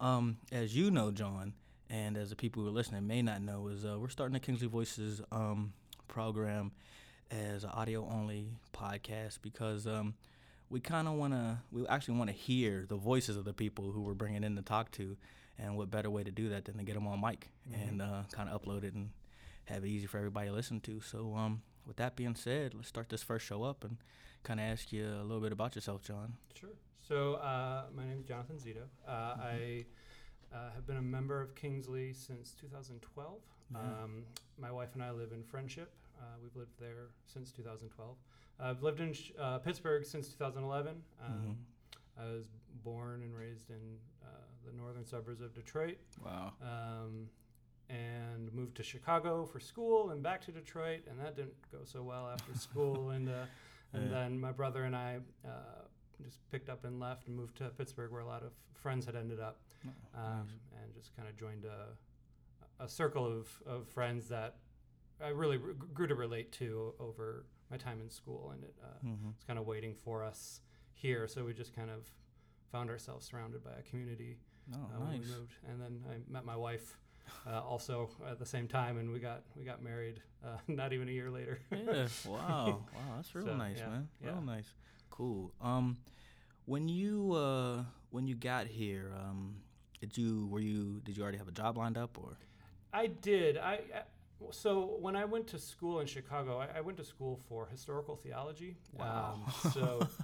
Um, as you know, John, and as the people who are listening may not know, is uh, we're starting the Kingsley Voices um, program as an audio only podcast because um, we kind of want to, we actually want to hear the voices of the people who we're bringing in to talk to. And what better way to do that than to get them on mic Mm-hmm. and uh, kind of upload it and have it easy for everybody to listen to. So, um, with that being said, let's start this first show up and kind of ask you a little bit about yourself, John. Sure. So uh, my name is Jonathan Zito. Uh, I uh, have been a member of Kingsley since 2012. Yeah. Um, my wife and I live in Friendship. Uh, we've lived there since 2012. I've lived in sh- uh, Pittsburgh since 2011. Um, Mhm. I was born and raised in uh, the northern suburbs of Detroit. Wow. um, and moved to Chicago for school and back to Detroit, and that didn't go so well after school. And uh, and Yeah. then my brother and I uh, just picked up and left and moved to Pittsburgh, where a lot of friends had ended up, Oh, um, nice. and just kind of joined a a circle of of friends that I really re- grew to relate to over my time in school, and it uh, Mhm. was kind of waiting for us here. So we just kind of found ourselves surrounded by a community Oh, uh, when we moved. And then I met my wife uh, also at the same time, and we got we got married uh, not even a year later. yeah. Wow. Wow. That's real So, nice, yeah, man. Real yeah. nice. Cool. Um, when you uh when you got here, um, did you were you did you already have a job lined up or? I did. I, I so when I went to school in Chicago, I, I went to school for historical theology. Wow. Um, so.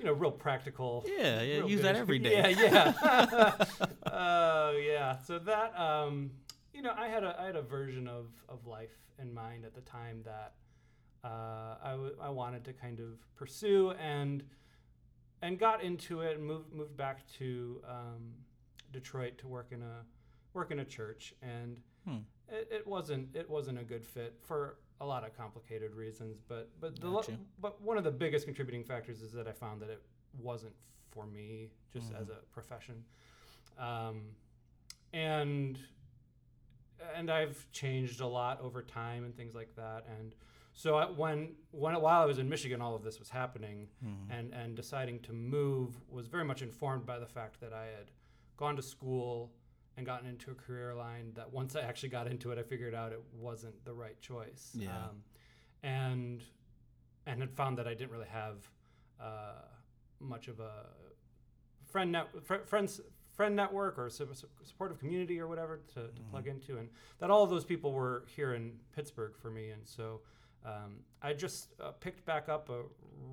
You know, real practical. Yeah, yeah. Use good- that every day. Yeah, yeah. Oh, yeah. So that, um, you know, I had a I had a version of of life in mind at the time that uh, I, w- I wanted to kind of pursue and and got into it and moved moved back to um, Detroit to work in a work in a church and Hmm. it, it wasn't it wasn't a good fit for a lot of complicated reasons but but the Gotcha. but one of the biggest contributing factors is that I found that it wasn't for me just as Mhm. a profession um, and and I've changed a lot over time and things like that and so I, when when while I was in Michigan all of this was happening Mhm. and and deciding to move was very much informed by the fact that I had gone to school and gotten into a career line that once I actually got into it, I figured out it wasn't the right choice. Yeah. Um, and and had found that I didn't really have uh, much of a friend net fr- friends friend network or su- su- supportive community or whatever to, to Mhm. plug into, and that all of those people were here in Pittsburgh for me, and so. Um, I just uh, picked back up a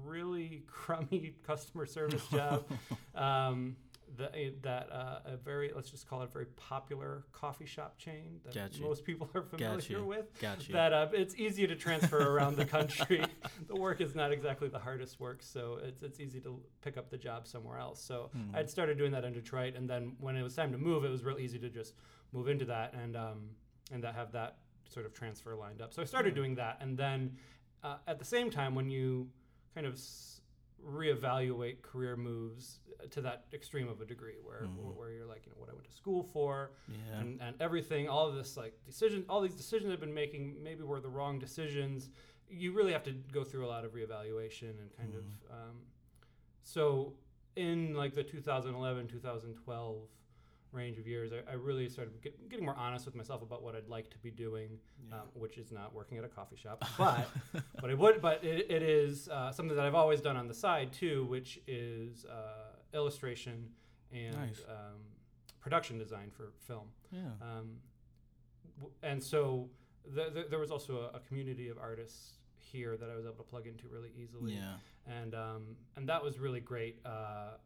really crummy customer service job um, that, that uh, a very let's just call it a very popular coffee shop chain that Gotcha. most people are familiar Gotcha. with. Gotcha. That uh, it's easy to transfer around the country. the work is not exactly the hardest work, so it's it's easy to pick up the job somewhere else. So Mhm. I'd started doing that in Detroit, and then when it was time to move, it was real easy to just move into that and um, and that have that sort of transfer lined up. So I started doing that, and then uh, at the same time, when you kind of s- reevaluate career moves uh, to that extreme of a degree, where Mhm. where you're like, you know, what I went to school for, yeah. and, and everything, all of this like decision, all these decisions I've been making maybe were the wrong decisions. You really have to go through a lot of reevaluation and kind of. Um, so in like the 2011, 2012 range of years, I, I really started get, getting more honest with myself about what I'd like to be doing, Yeah. um, which is not working at a coffee shop, but but it would, but it, it is uh, something that I've always done on the side too, which is uh, illustration and Nice. um, production design for film. yeah. Um, w- and so th- th- there was also a, a community of artists here that I was able to plug into really easily, Yeah. and um, and that was really great uh,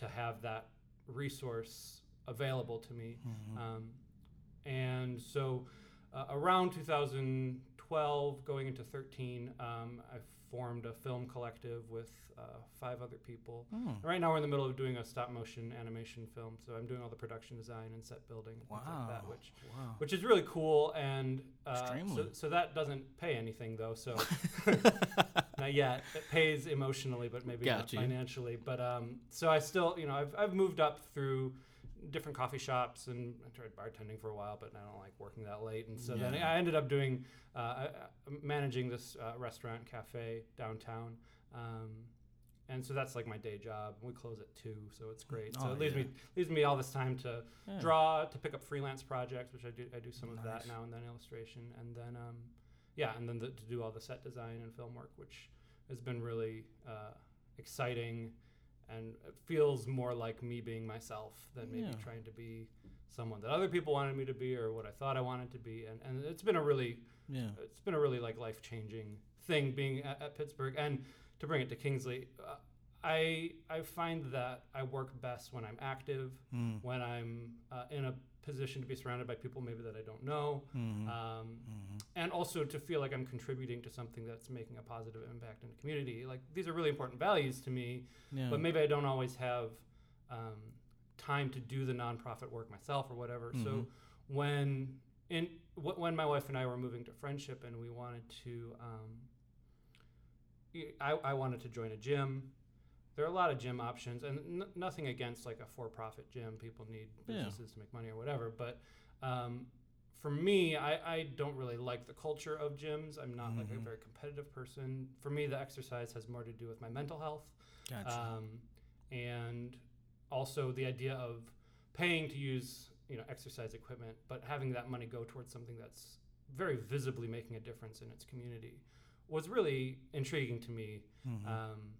to have that resource available to me. Mhm. Um, and so uh, around 2012, going into 13, um, I formed a film collective with uh, five other people. Mm. Right now, we're in the middle of doing a stop motion animation film, so I'm doing all the production design and set building, and things like that, Wow. which Wow. which is really cool. And uh, so, so that doesn't pay anything though. So not yet. It pays emotionally, but maybe not Got you. financially. But um, so I still, you know, I've I've moved up through different coffee shops and I tried bartending for a while, but I don't like working that late. And so then I ended up doing uh, I- managing this uh, restaurant cafe downtown. Um, and so that's like my day job. We close at two, so it's great. So Oh, it leaves yeah. me leaves me all this time to Yeah. draw, to pick up freelance projects, which I do. I do some of that now and then illustration, and then um, yeah, and then the, to do all the set design and film work, which has been really uh, exciting, and it feels more like me being myself than maybe Yeah. trying to be someone that other people wanted me to be or what I thought I wanted to be, and and it's been a really Yeah. it's been a really like life changing thing being at, at Pittsburgh and to bring it to Kingsley. Uh, I I find that I work best when I'm active, Mm. when I'm uh, in a position to be surrounded by people maybe that I don't know, Mhm. um, Mhm. And also to feel like I'm contributing to something that's making a positive impact in the community. Like these are really important values to me, Yeah. but maybe I don't always have um, time to do the nonprofit work myself or whatever. So Mhm. when in wh- when my wife and I were moving to Friendship and we wanted to, um, I, I wanted to join a gym. There are a lot of gym options, and n- nothing against like a for-profit gym. People need Yeah. businesses to make money or whatever. But um, for me, I, I don't really like the culture of gyms. I'm not like a Mhm. very competitive person. For me, the exercise has more to do with my mental health Gotcha. um, and also the idea of paying to use you know exercise equipment, but having that money go towards something that's very visibly making a difference in its community was really intriguing to me. Mhm. Um,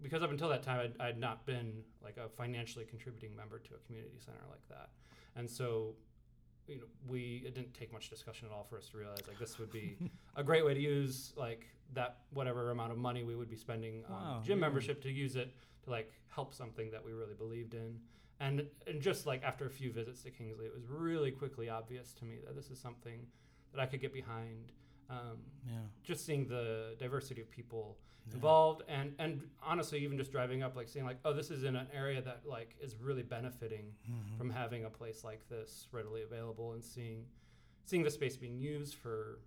because up until that time, I'd, I'd not been like a financially contributing member to a community center like that, and so you know we it didn't take much discussion at all for us to realize like this would be a great way to use like that whatever amount of money we would be spending on Wow, gym yeah. membership to use it to like help something that we really believed in and and just like after a few visits to Kingsley it was really quickly obvious to me that this is something that I could get behind um, yeah. just seeing the diversity of people Yeah. involved and and honestly even just driving up like seeing like oh this is in an area that like is really benefiting Mhm. from having a place like this readily available and seeing seeing the space being used for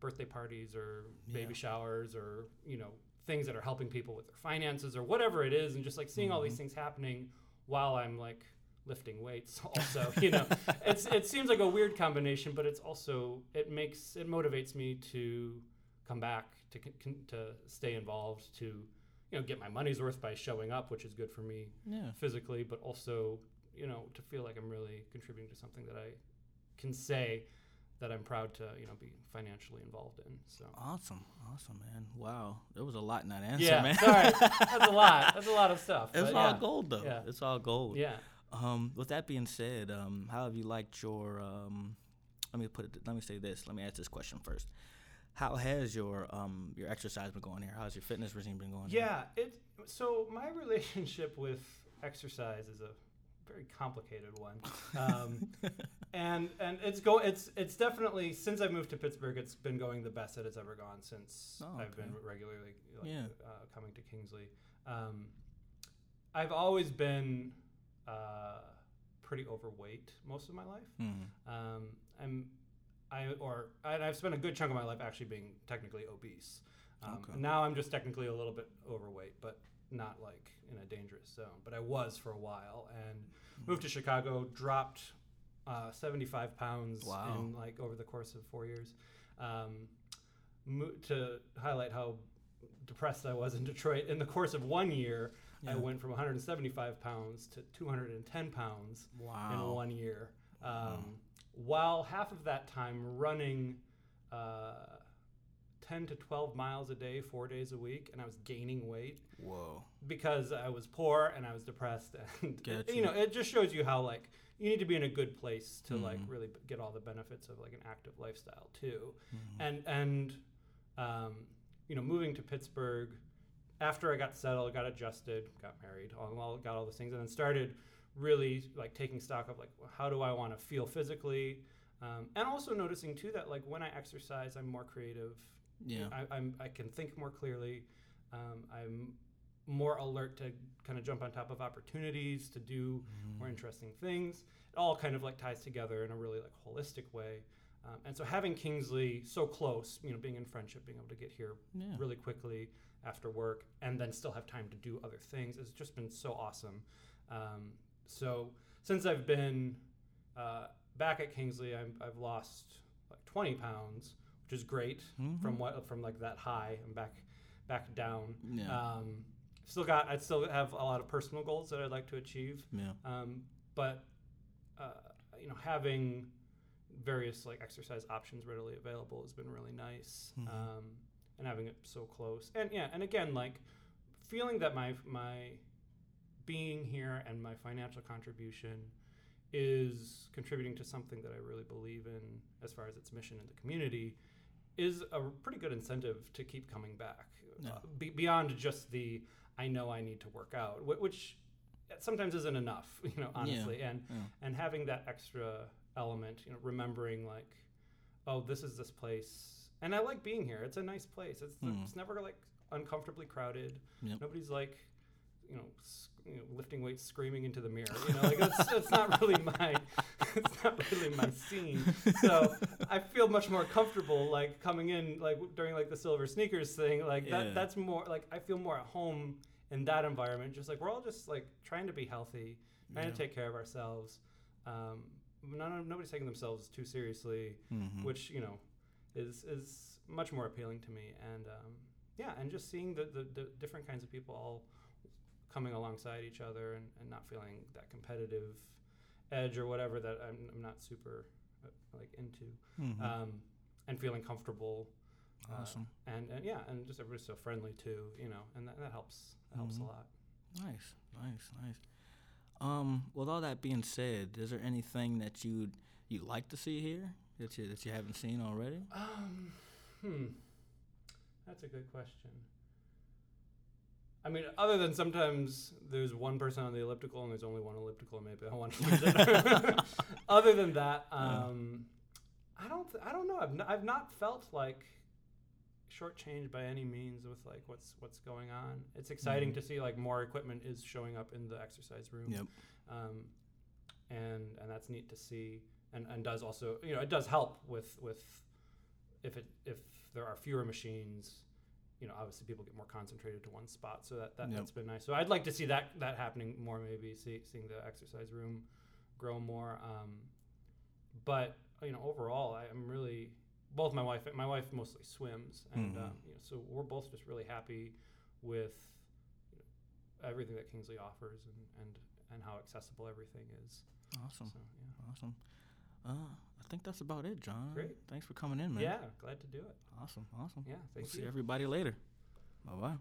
birthday parties or baby Yeah. showers or you know things that are helping people with their finances or whatever it is and just like seeing all these Mhm. things happening while I'm like lifting weights also you know it's it seems like a weird combination but it's also it makes it motivates me to come back to to stay involved to you know get my money's worth by showing up which is good for me Yeah. physically, but also, you know, to feel like I'm really contributing to something that I can say that I'm proud to, you know, be financially involved in. So. Awesome. Awesome, man. Wow. There was a lot in that answer, yeah, man. sorry, that's a lot. That's a lot of stuff. It's all yeah. gold though. Yeah. It's all gold. Yeah. Um, with that being said, um, how have you liked your um, let me put it let me say this. Let me ask this question first. How has your um your exercise been going here? How's your fitness regime been going? here? Yeah. It. So my relationship with exercise is a very complicated one. Um, and and it's go it's it's definitely since I've moved to Pittsburgh, it's been going the best that it's ever gone since Oh, I've been regularly like, Yeah. uh, coming to Kingsley. Um, I've always been uh, pretty overweight most of my life. Mhm. Um, I'm I or I, I've spent a good chunk of my life actually being technically obese. Um, Okay. Now I'm just technically a little bit overweight, but not like in a dangerous zone. But I was for a while and moved to Chicago, dropped uh, 75 pounds Wow. in like over the course of four years. Um, mo- to highlight how depressed I was in Detroit, in the course of one year, I went from 175 pounds to 210 pounds Wow. in one year. Um, Wow. While half of that time running uh, 10 to 12 miles a day, four days a week, and I was gaining weight Whoa. because I was poor and I was depressed. And Gotcha. you know, it just shows you how like you need to be in a good place to like Mhm. really get all the benefits of like an active lifestyle too Mhm. and and um, you know moving to Pittsburgh after I got settled, got adjusted, got married, all, got all those things, and then started really like taking stock of like how do I want to feel physically, um, and also noticing too that like when I exercise, I'm more creative. Yeah. I, I'm I can think more clearly. Um, I'm more alert to kind of jump on top of opportunities to do Mhm. more interesting things. It all kind of like ties together in a really like holistic way. Um, and so having Kingsley so close, you know, being in friendship, being able to get here Yeah. really quickly after work and then still have time to do other things has just been so awesome. Um, so since I've been uh, back at Kingsley, I'm, I've lost like 20 pounds, which is great Mhm. from what from like that high. I'm back back down. Yeah. Um, still got I still have a lot of personal goals that I'd like to achieve. Yeah. Um, but uh, you know, having various like exercise options readily available has been really nice. Mhm. Um, and having it so close, and yeah, and again, like feeling that my my being here and my financial contribution is contributing to something that I really believe in as far as its mission in the community is a pretty good incentive to keep coming back Yeah. uh, be, beyond just the I know I need to work out, wh- which sometimes isn't enough, you know, honestly. And Yeah. and having that extra element, you know, remembering like, oh, this is this place, and I like being here. It's a nice place. It's Hmm. it's never like uncomfortably crowded. Yep. Nobody's like, you know, s- you know, lifting weights, screaming into the mirror. You know, like that's, that's not really my it's not really my scene. So I feel much more comfortable like coming in like during like the silver sneakers thing. Like Yeah. that that's more like I feel more at home in that environment. Just like we're all just like trying to be healthy, trying Yeah. to take care of ourselves. Um, none, nobody's taking themselves too seriously, Mhm. which you know is is much more appealing to me. And um, yeah, and just seeing the, the, the different kinds of people all coming alongside each other and, and not feeling that competitive edge or whatever that I'm, I'm not super uh, like into Mhm. um, and feeling comfortable uh, awesome. and, and yeah and just everybody's so friendly too you know and that, that helps that helps Mhm. a lot Nice, nice, nice. Um, with all that being said, is there anything that you'd you'd like to see here that you that you haven't seen already? Um, hmm. That's a good question. I mean, other than sometimes there's one person on the elliptical and there's only one elliptical, maybe I want to other than that, Yeah. um, I don't. Th- I don't know. I've, n- I've not felt like shortchanged by any means with like what's what's going on. It's exciting Mhm. to see like more equipment is showing up in the exercise room Yep. um, and and that's neat to see, and and does also you know it does help with with if it if there are fewer machines, you know obviously people get more concentrated to one spot, so that, that Yep. that's been nice. So I'd like to see that that happening more, maybe see, seeing the exercise room grow more. Um, but you know overall, I, I'm really both my wife my wife mostly swims, and Mhm. um, you know so we're both just really happy with you know, everything that Kingsley offers and, and and how accessible everything is. Awesome, So yeah. awesome. Uh, I think that's about it, John. Great. Thanks for coming in, man. Yeah, glad to do it. Awesome, awesome. Yeah, We'll thank see everybody later. Bye bye.